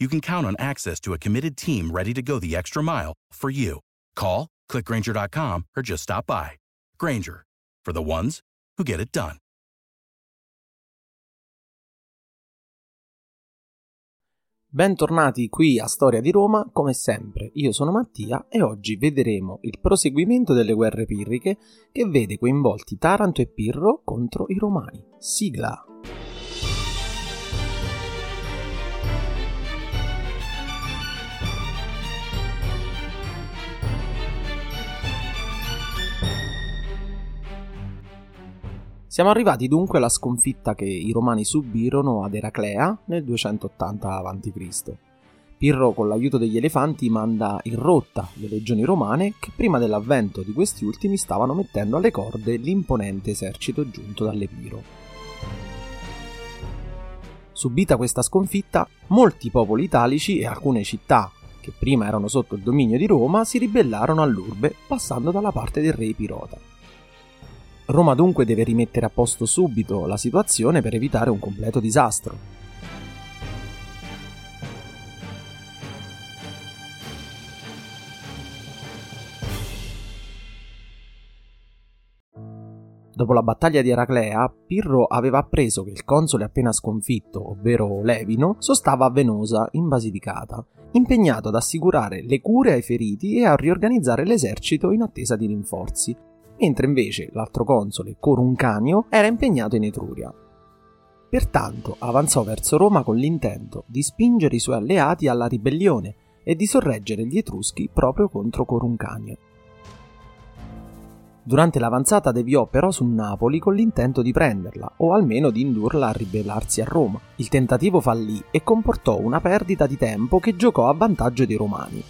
you can count on access to a committed team ready to go the extra mile for you. Call, clickgranger.com, or just stop by. Granger, for the ones who get it done. Bentornati qui a Storia di Roma, come sempre io sono Mattia e oggi vedremo il proseguimento delle guerre pirriche che vede coinvolti Taranto e Pirro contro i Romani. Sigla! Siamo arrivati dunque alla sconfitta che i romani subirono ad Eraclea nel 280 a.C. Pirro con l'aiuto degli elefanti manda in rotta le legioni romane che prima dell'avvento di questi ultimi stavano mettendo alle corde l'imponente esercito giunto dall'Epiro. Subita questa sconfitta, molti popoli italici e alcune città che prima erano sotto il dominio di Roma si ribellarono all'urbe passando dalla parte del re Epirota. Roma dunque deve rimettere a posto subito la situazione per evitare un completo disastro. Dopo la battaglia di Eraclea, Pirro aveva appreso che il console appena sconfitto, ovvero Levino, sostava a Venosa, in Basilicata, impegnato ad assicurare le cure ai feriti e a riorganizzare l'esercito in attesa di rinforzi, mentre invece l'altro console, Coruncanio, era impegnato in Etruria. Pertanto avanzò verso Roma con l'intento di spingere i suoi alleati alla ribellione e di sorreggere gli Etruschi proprio contro Coruncanio. Durante l'avanzata deviò però su Napoli con l'intento di prenderla, o almeno di indurla a ribellarsi a Roma. Il tentativo fallì e comportò una perdita di tempo che giocò a vantaggio dei Romani,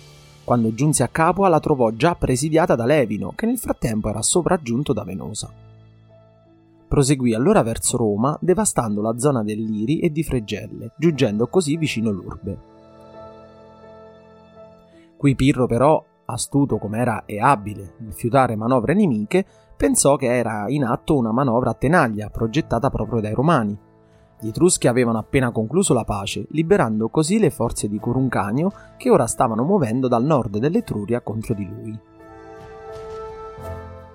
quando giunse a Capua la trovò già presidiata da Levino, che nel frattempo era sopraggiunto da Venosa. Proseguì allora verso Roma, devastando la zona dell'Iri e di Fregelle, giungendo così vicino l'urbe. Qui Pirro però, astuto com'era e abile nel fiutare manovre nemiche, pensò che era in atto una manovra a tenaglia progettata proprio dai Romani, gli Etruschi avevano appena concluso la pace, liberando così le forze di Coruncanio che ora stavano muovendo dal nord dell'Etruria contro di lui.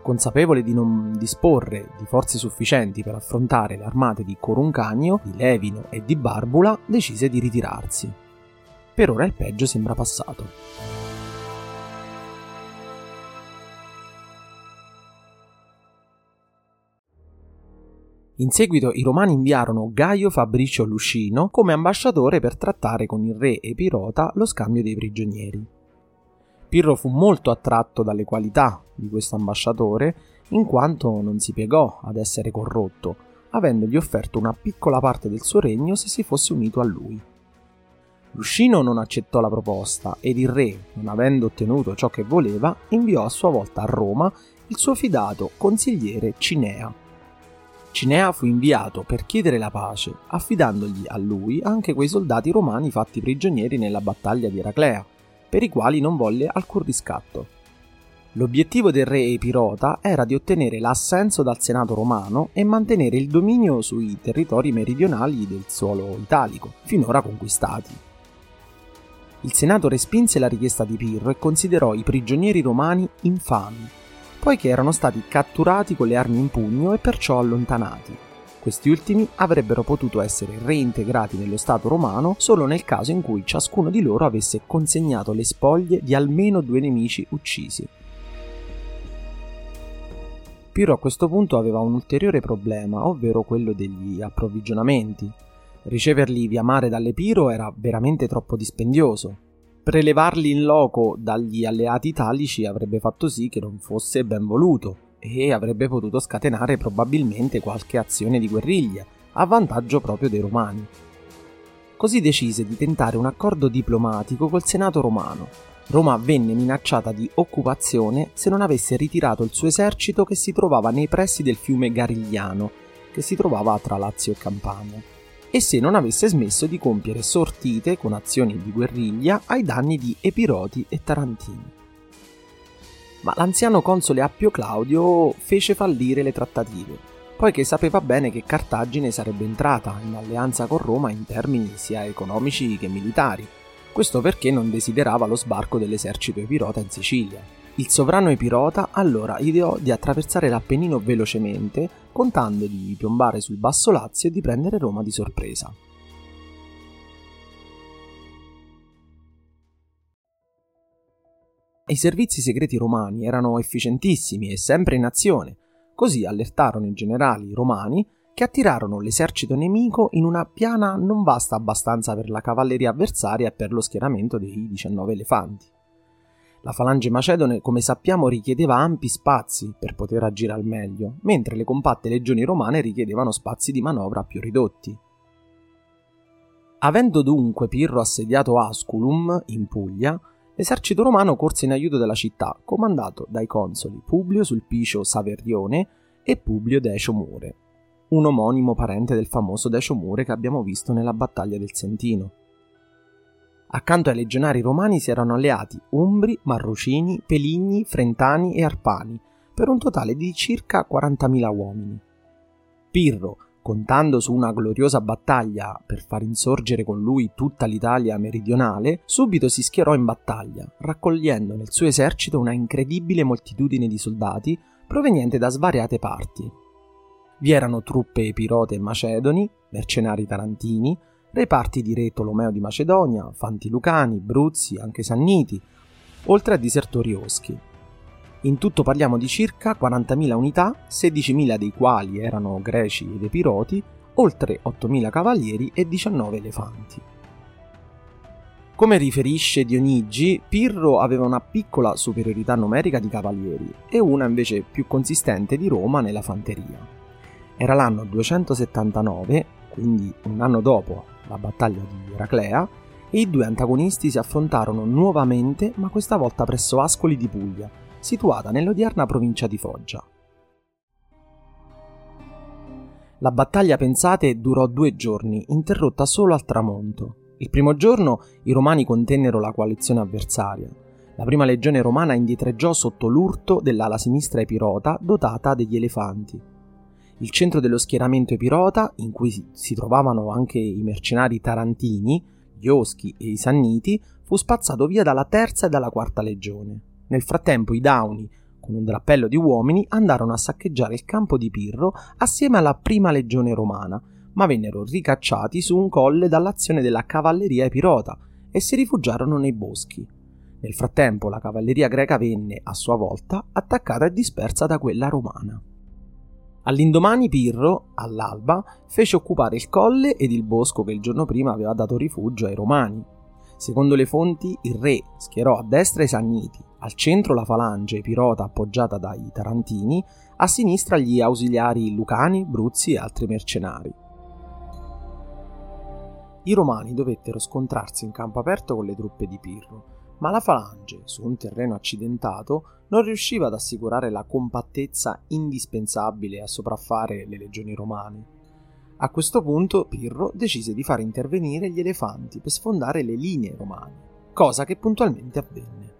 Consapevole di non disporre di forze sufficienti per affrontare le armate di Coruncanio, di Levino e di Barbula, decise di ritirarsi. Per ora il peggio sembra passato. In seguito i romani inviarono Gaio Fabricio Lucino come ambasciatore per trattare con il re Epirota lo scambio dei prigionieri. Pirro fu molto attratto dalle qualità di questo ambasciatore in quanto non si piegò ad essere corrotto, avendogli offerto una piccola parte del suo regno se si fosse unito a lui. Luscino non accettò la proposta ed il re, non avendo ottenuto ciò che voleva, inviò a sua volta a Roma il suo fidato consigliere Cinea, Cinea fu inviato per chiedere la pace, affidandogli a lui anche quei soldati romani fatti prigionieri nella battaglia di Eraclea, per i quali non volle alcun riscatto. L'obiettivo del re Epirota era di ottenere l'assenso dal Senato romano e mantenere il dominio sui territori meridionali del suolo italico, finora conquistati. Il Senato respinse la richiesta di Pirro e considerò i prigionieri romani infami, poiché erano stati catturati con le armi in pugno e perciò allontanati. Questi ultimi avrebbero potuto essere reintegrati nello Stato romano solo nel caso in cui ciascuno di loro avesse consegnato le spoglie di almeno due nemici uccisi. Pirro a questo punto aveva un ulteriore problema, ovvero quello degli approvvigionamenti. Riceverli via mare dall'Epiro era veramente troppo dispendioso. Prelevarli in loco dagli alleati italici avrebbe fatto sì che non fosse ben voluto e avrebbe potuto scatenare probabilmente qualche azione di guerriglia a vantaggio proprio dei romani. Così decise di tentare un accordo diplomatico col Senato romano. Roma venne minacciata di occupazione se non avesse ritirato il suo esercito che si trovava nei pressi del fiume Garigliano, che si trovava tra Lazio e Campania, e se non avesse smesso di compiere sortite con azioni di guerriglia ai danni di Epiroti e Tarantini ma l'anziano console Appio Claudio fece fallire le trattative, poiché sapeva bene che Cartagine sarebbe entrata in alleanza con Roma in termini sia economici che militari. Questo perché non desiderava lo sbarco dell'esercito epirota in Sicilia. Il sovrano epirota allora ideò di attraversare l'Appennino velocemente, contando di piombare sul Basso Lazio e di prendere Roma di sorpresa. I servizi segreti romani erano efficientissimi e sempre in azione, così allertarono i generali romani che attirarono l'esercito nemico in una piana non vasta abbastanza per la cavalleria avversaria e per lo schieramento dei 19 elefanti. La falange macedone, come sappiamo, richiedeva ampi spazi per poter agire al meglio, mentre le compatte legioni romane richiedevano spazi di manovra più ridotti. Avendo dunque Pirro assediato Asculum, in Puglia, L'esercito romano corse in aiuto della città, comandato dai consoli Publio Sulpicio Saverrione e Publio Decio Mure, un omonimo parente del famoso Decio Mure che abbiamo visto nella battaglia del Sentino. Accanto ai legionari romani si erano alleati Umbri, Marrucini, Peligni, Frentani e Arpani, per un totale di circa 40.000 uomini. Pirro, contando su una gloriosa battaglia per far insorgere con lui tutta l'Italia meridionale, subito si schierò in battaglia, raccogliendo nel suo esercito una incredibile moltitudine di soldati proveniente da svariate parti. Vi erano truppe epirote e macedoni, mercenari tarantini, reparti di re Tolomeo di Macedonia, fanti lucani, bruzzi, anche sanniti, oltre a disertori oschi. In tutto parliamo di circa 40.000 unità, 16.000 dei quali erano greci ed epiroti, oltre 8.000 cavalieri e 19 elefanti. Come riferisce Dionigi, Pirro aveva una piccola superiorità numerica di cavalieri e una invece più consistente di Roma nella fanteria. Era l'anno 279, quindi un anno dopo la battaglia di Eraclea, e i due antagonisti si affrontarono nuovamente, ma questa volta presso Ascoli di Puglia, situata nell'odierna provincia di Foggia. La battaglia, pensate, durò due giorni, interrotta solo al tramonto. Il primo giorno i romani contennero la coalizione avversaria. La prima legione romana indietreggiò sotto l'urto dell'ala sinistra epirota dotata degli elefanti. Il centro dello schieramento epirota, in cui si trovavano anche i mercenari tarantini, gli oschi e i sanniti, fu spazzato via dalla terza e dalla quarta legione. Nel frattempo i Dauni, con un drappello di uomini, andarono a saccheggiare il campo di Pirro assieme alla prima legione romana, ma vennero ricacciati su un colle dall'azione della cavalleria epirota e si rifugiarono nei boschi. Nel frattempo la cavalleria greca venne, a sua volta, attaccata e dispersa da quella romana. All'indomani Pirro, all'alba, fece occupare il colle ed il bosco che il giorno prima aveva dato rifugio ai romani. Secondo le fonti, il re schierò a destra i Sanniti, al centro la falange pirota appoggiata dai Tarantini, a sinistra gli ausiliari Lucani, Bruzzi e altri mercenari. I romani dovettero scontrarsi in campo aperto con le truppe di Pirro, ma la falange, su un terreno accidentato, non riusciva ad assicurare la compattezza indispensabile a sopraffare le legioni romane. A questo punto Pirro decise di far intervenire gli elefanti per sfondare le linee romane, cosa che puntualmente avvenne.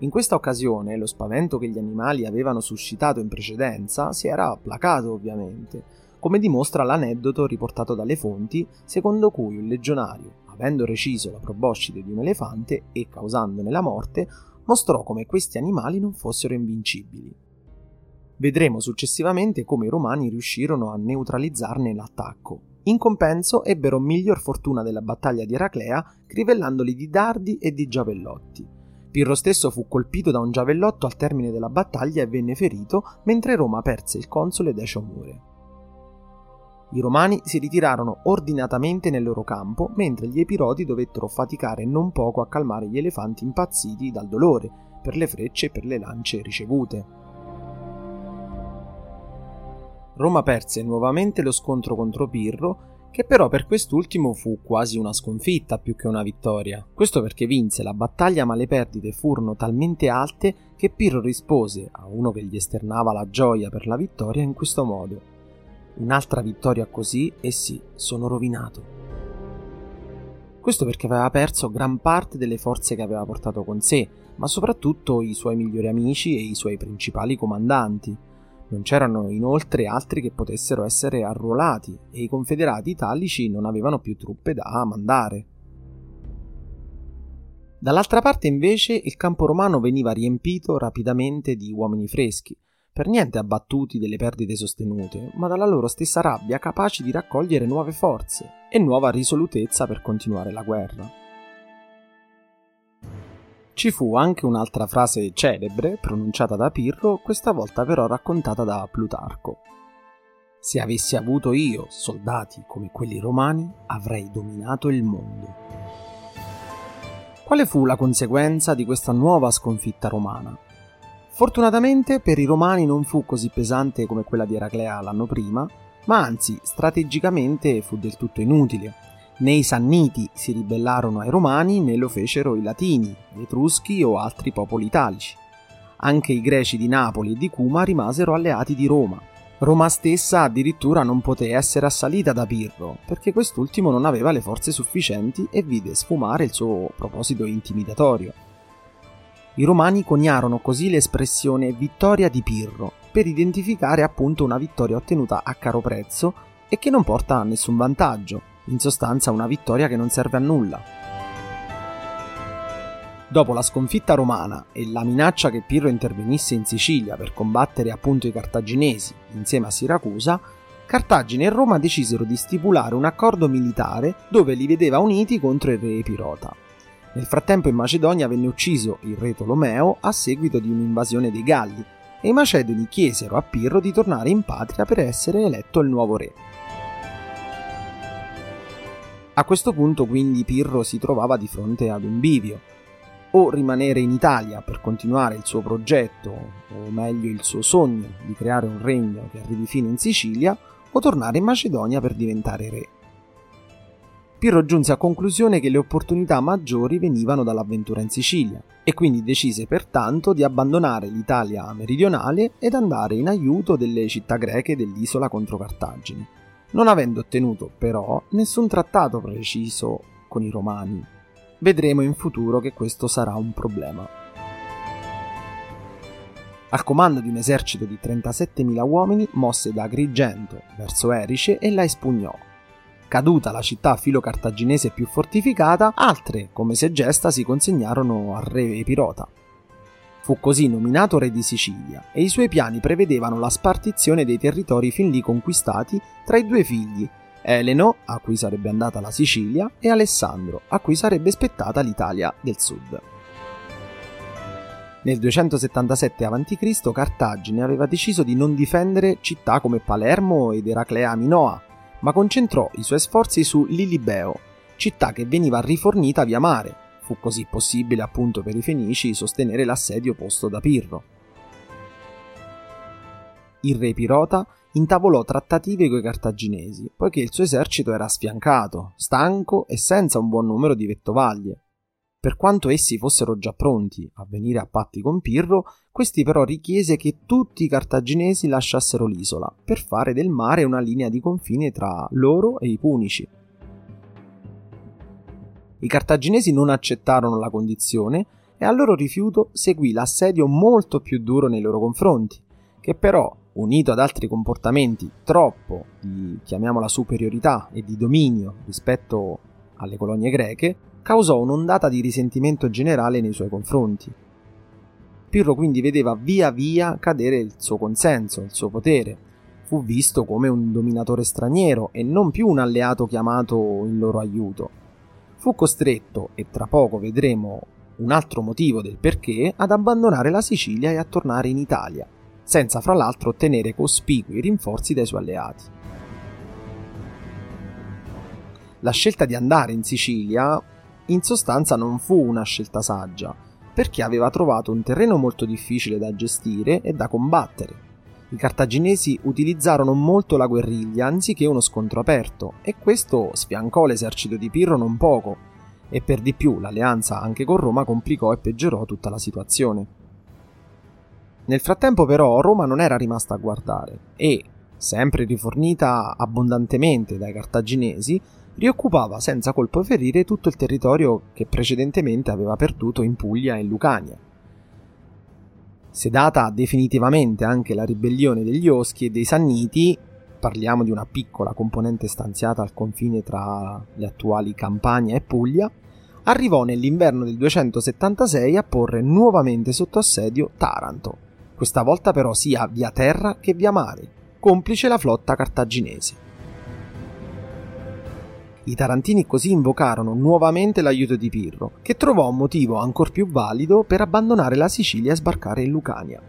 In questa occasione lo spavento che gli animali avevano suscitato in precedenza si era placato ovviamente, come dimostra l'aneddoto riportato dalle fonti, secondo cui un legionario, avendo reciso la proboscide di un elefante e causandone la morte, mostrò come questi animali non fossero invincibili. Vedremo successivamente come i romani riuscirono a neutralizzarne l'attacco. In compenso ebbero miglior fortuna della battaglia di Eraclea, crivellandoli di dardi e di giavellotti. Pirro stesso fu colpito da un giavellotto al termine della battaglia e venne ferito, mentre Roma perse il console Decio Mure. I romani si ritirarono ordinatamente nel loro campo, mentre gli epiroti dovettero faticare non poco a calmare gli elefanti impazziti dal dolore per le frecce e per le lance ricevute. Roma perse nuovamente lo scontro contro Pirro che però per quest'ultimo fu quasi una sconfitta più che una vittoria. Questo perché vinse la battaglia ma le perdite furono talmente alte che Pirro rispose a uno che gli esternava la gioia per la vittoria in questo modo. Un'altra vittoria così e sì, sono rovinato. Questo perché aveva perso gran parte delle forze che aveva portato con sé, ma soprattutto i suoi migliori amici e i suoi principali comandanti. Non c'erano inoltre altri che potessero essere arruolati e i confederati italici non avevano più truppe da mandare. Dall'altra parte invece il campo romano veniva riempito rapidamente di uomini freschi, per niente abbattuti delle perdite sostenute, ma dalla loro stessa rabbia capaci di raccogliere nuove forze e nuova risolutezza per continuare la guerra. Ci fu anche un'altra frase celebre pronunciata da Pirro, questa volta però raccontata da Plutarco. Se avessi avuto io soldati come quelli romani, avrei dominato il mondo. Quale fu la conseguenza di questa nuova sconfitta romana? Fortunatamente per i romani non fu così pesante come quella di Eraclea l'anno prima, ma anzi strategicamente fu del tutto inutile, Né i Sanniti si ribellarono ai Romani né lo fecero i Latini, gli Etruschi o altri popoli italici. Anche i Greci di Napoli e di Cuma rimasero alleati di Roma. Roma stessa addirittura non poté essere assalita da Pirro, perché quest'ultimo non aveva le forze sufficienti e vide sfumare il suo proposito intimidatorio. I romani coniarono così l'espressione vittoria di Pirro, per identificare appunto una vittoria ottenuta a caro prezzo e che non porta a nessun vantaggio, in sostanza una vittoria che non serve a nulla. Dopo la sconfitta romana e la minaccia che Pirro intervenisse in Sicilia per combattere appunto i cartaginesi insieme a Siracusa, Cartagine e Roma decisero di stipulare un accordo militare dove li vedeva uniti contro il re Epirota. Nel frattempo in Macedonia venne ucciso il re Tolomeo a seguito di un'invasione dei Galli e i macedoni chiesero a Pirro di tornare in patria per essere eletto il nuovo re. A questo punto quindi Pirro si trovava di fronte ad un bivio. O rimanere in Italia per continuare il suo progetto, o meglio il suo sogno di creare un regno che arrivi fino in Sicilia, o tornare in Macedonia per diventare re. Pirro giunse a conclusione che le opportunità maggiori venivano dall'avventura in Sicilia e quindi decise pertanto di abbandonare l'Italia meridionale ed andare in aiuto delle città greche dell'isola contro Cartagine non avendo ottenuto però nessun trattato preciso con i romani. Vedremo in futuro che questo sarà un problema. Al comando di un esercito di 37.000 uomini mosse da Agrigento verso Erice e la espugnò. Caduta la città filo-cartaginese più fortificata, altre, come Segesta, si consegnarono al re Epirota. Fu così nominato re di Sicilia e i suoi piani prevedevano la spartizione dei territori fin lì conquistati tra i due figli, Eleno, a cui sarebbe andata la Sicilia, e Alessandro, a cui sarebbe spettata l'Italia del Sud. Nel 277 a.C. Cartagine aveva deciso di non difendere città come Palermo ed Eraclea Minoa, ma concentrò i suoi sforzi su Lilibeo, città che veniva rifornita via mare, Fu così possibile appunto per i Fenici sostenere l'assedio posto da Pirro. Il re Pirota intavolò trattative coi cartaginesi, poiché il suo esercito era sfiancato, stanco e senza un buon numero di vettovaglie. Per quanto essi fossero già pronti a venire a patti con Pirro, questi però richiese che tutti i cartaginesi lasciassero l'isola, per fare del mare una linea di confine tra loro e i Punici. I cartaginesi non accettarono la condizione e al loro rifiuto seguì l'assedio molto più duro nei loro confronti, che però, unito ad altri comportamenti troppo di, chiamiamola, superiorità e di dominio rispetto alle colonie greche, causò un'ondata di risentimento generale nei suoi confronti. Pirro quindi vedeva via via cadere il suo consenso, il suo potere. Fu visto come un dominatore straniero e non più un alleato chiamato in loro aiuto. Fu costretto, e tra poco vedremo un altro motivo del perché, ad abbandonare la Sicilia e a tornare in Italia, senza fra l'altro ottenere cospicui rinforzi dai suoi alleati. La scelta di andare in Sicilia in sostanza non fu una scelta saggia, perché aveva trovato un terreno molto difficile da gestire e da combattere. I cartaginesi utilizzarono molto la guerriglia anziché uno scontro aperto e questo sfiancò l'esercito di Pirro non poco e per di più l'alleanza anche con Roma complicò e peggiorò tutta la situazione. Nel frattempo però Roma non era rimasta a guardare e, sempre rifornita abbondantemente dai cartaginesi, rioccupava senza colpo ferire tutto il territorio che precedentemente aveva perduto in Puglia e Lucania. Sedata definitivamente anche la ribellione degli Oschi e dei Sanniti, parliamo di una piccola componente stanziata al confine tra le attuali Campania e Puglia, arrivò nell'inverno del 276 a porre nuovamente sotto assedio Taranto, questa volta però sia via terra che via mare, complice la flotta cartaginese. I tarantini così invocarono nuovamente l'aiuto di Pirro, che trovò un motivo ancor più valido per abbandonare la Sicilia e sbarcare in Lucania.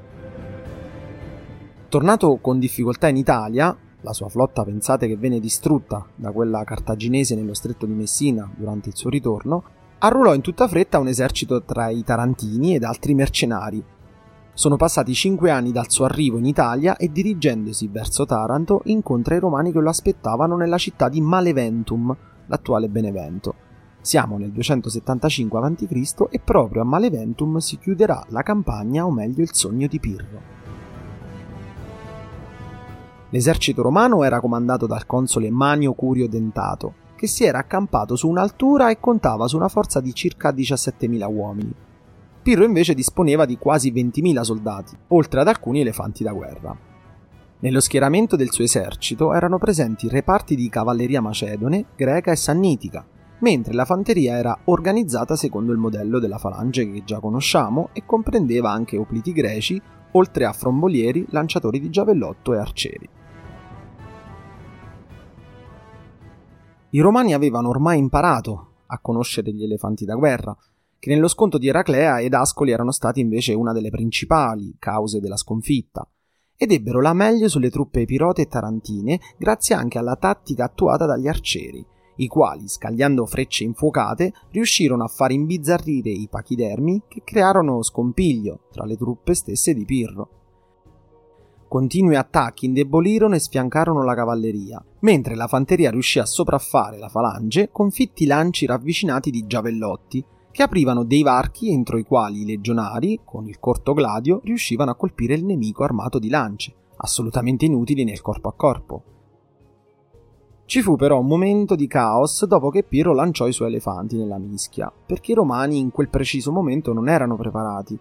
Tornato con difficoltà in Italia, la sua flotta pensate che venne distrutta da quella cartaginese nello stretto di Messina durante il suo ritorno, arruolò in tutta fretta un esercito tra i tarantini ed altri mercenari, sono passati cinque anni dal suo arrivo in Italia e dirigendosi verso Taranto incontra i romani che lo aspettavano nella città di Maleventum, l'attuale Benevento. Siamo nel 275 a.C. e proprio a Maleventum si chiuderà la campagna, o meglio il sogno di Pirro. L'esercito romano era comandato dal console Manio Curio Dentato, che si era accampato su un'altura e contava su una forza di circa 17.000 uomini. Pirro invece disponeva di quasi 20.000 soldati, oltre ad alcuni elefanti da guerra. Nello schieramento del suo esercito erano presenti reparti di cavalleria macedone, greca e sannitica, mentre la fanteria era organizzata secondo il modello della falange che già conosciamo e comprendeva anche opliti greci, oltre a frombolieri, lanciatori di giavellotto e arcieri. I romani avevano ormai imparato a conoscere gli elefanti da guerra, che nello scontro di Eraclea ed Ascoli erano stati invece una delle principali cause della sconfitta, ed ebbero la meglio sulle truppe epirote e tarantine grazie anche alla tattica attuata dagli arcieri, i quali, scagliando frecce infuocate, riuscirono a far imbizzarrire i pachidermi che crearono scompiglio tra le truppe stesse di Pirro. Continui attacchi indebolirono e sfiancarono la cavalleria, mentre la fanteria riuscì a sopraffare la falange con fitti lanci ravvicinati di giavellotti che aprivano dei varchi entro i quali i legionari, con il corto gladio, riuscivano a colpire il nemico armato di lance, assolutamente inutili nel corpo a corpo. Ci fu però un momento di caos dopo che Piero lanciò i suoi elefanti nella mischia, perché i romani in quel preciso momento non erano preparati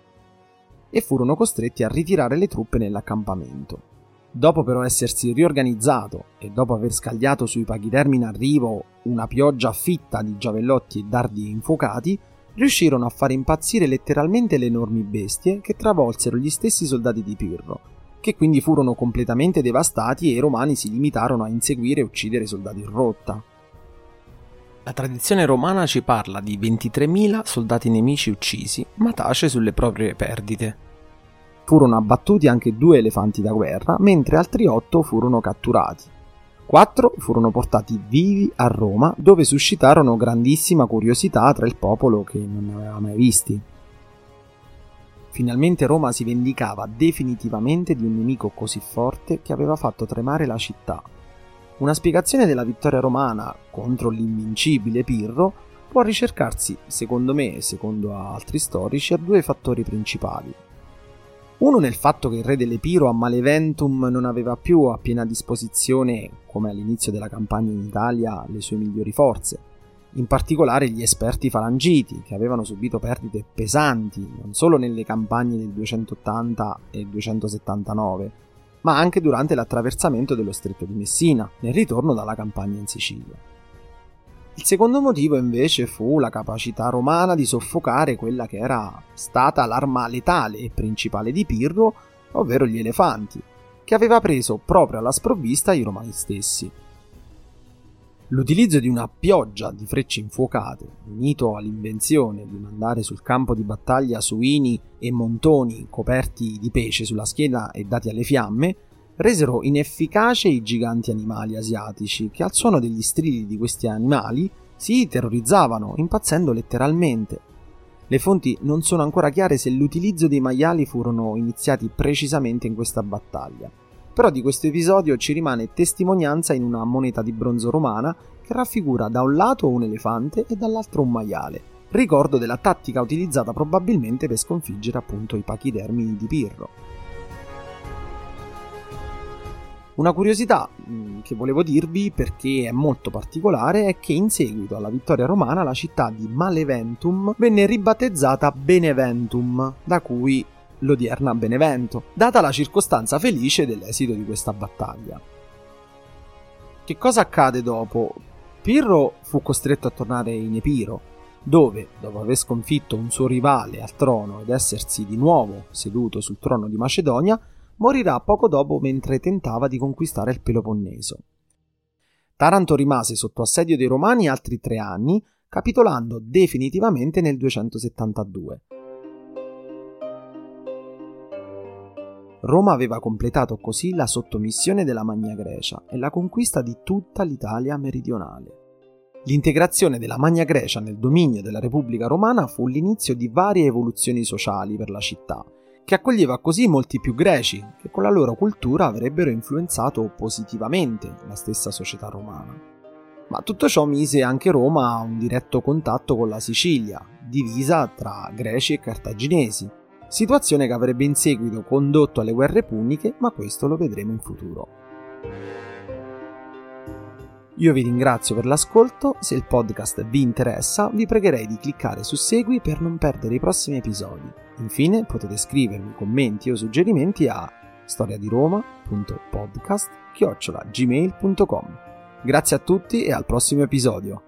e furono costretti a ritirare le truppe nell'accampamento. Dopo però essersi riorganizzato e dopo aver scagliato sui paghidermi in arrivo una pioggia fitta di giavellotti e dardi infuocati, riuscirono a far impazzire letteralmente le enormi bestie che travolsero gli stessi soldati di Pirro, che quindi furono completamente devastati e i romani si limitarono a inseguire e uccidere soldati in rotta. La tradizione romana ci parla di 23.000 soldati nemici uccisi, ma tace sulle proprie perdite. Furono abbattuti anche due elefanti da guerra, mentre altri otto furono catturati. Quattro furono portati vivi a Roma, dove suscitarono grandissima curiosità tra il popolo che non ne aveva mai visti. Finalmente Roma si vendicava definitivamente di un nemico così forte che aveva fatto tremare la città. Una spiegazione della vittoria romana contro l'invincibile Pirro può ricercarsi, secondo me e secondo altri storici, a due fattori principali. Uno nel fatto che il re dell'Epiro a Maleventum non aveva più a piena disposizione, come all'inizio della campagna in Italia, le sue migliori forze, in particolare gli esperti falangiti, che avevano subito perdite pesanti non solo nelle campagne del 280 e 279, ma anche durante l'attraversamento dello stretto di Messina, nel ritorno dalla campagna in Sicilia. Il secondo motivo invece fu la capacità romana di soffocare quella che era stata l'arma letale e principale di Pirro, ovvero gli elefanti, che aveva preso proprio alla sprovvista i romani stessi. L'utilizzo di una pioggia di frecce infuocate, unito all'invenzione di mandare sul campo di battaglia suini e montoni coperti di pesce sulla schiena e dati alle fiamme, resero inefficace i giganti animali asiatici che al suono degli strilli di questi animali si terrorizzavano, impazzendo letteralmente. Le fonti non sono ancora chiare se l'utilizzo dei maiali furono iniziati precisamente in questa battaglia però di questo episodio ci rimane testimonianza in una moneta di bronzo romana che raffigura da un lato un elefante e dall'altro un maiale, ricordo della tattica utilizzata probabilmente per sconfiggere appunto i pachidermi di Pirro. Una curiosità mm, che volevo dirvi perché è molto particolare è che in seguito alla vittoria romana la città di Maleventum venne ribattezzata Beneventum, da cui l'odierna Benevento, data la circostanza felice dell'esito di questa battaglia. Che cosa accade dopo? Pirro fu costretto a tornare in Epiro, dove, dopo aver sconfitto un suo rivale al trono ed essersi di nuovo seduto sul trono di Macedonia, morirà poco dopo mentre tentava di conquistare il Peloponneso. Taranto rimase sotto assedio dei Romani altri tre anni, capitolando definitivamente nel 272. Roma aveva completato così la sottomissione della Magna Grecia e la conquista di tutta l'Italia meridionale. L'integrazione della Magna Grecia nel dominio della Repubblica Romana fu l'inizio di varie evoluzioni sociali per la città, che accoglieva così molti più greci, che con la loro cultura avrebbero influenzato positivamente la stessa società romana. Ma tutto ciò mise anche Roma a un diretto contatto con la Sicilia, divisa tra greci e cartaginesi, situazione che avrebbe in seguito condotto alle guerre puniche, ma questo lo vedremo in futuro. Io vi ringrazio per l'ascolto, se il podcast vi interessa vi pregherei di cliccare su segui per non perdere i prossimi episodi. Infine potete scrivermi commenti o suggerimenti a storiadiroma.podcast.gmail.com Grazie a tutti e al prossimo episodio.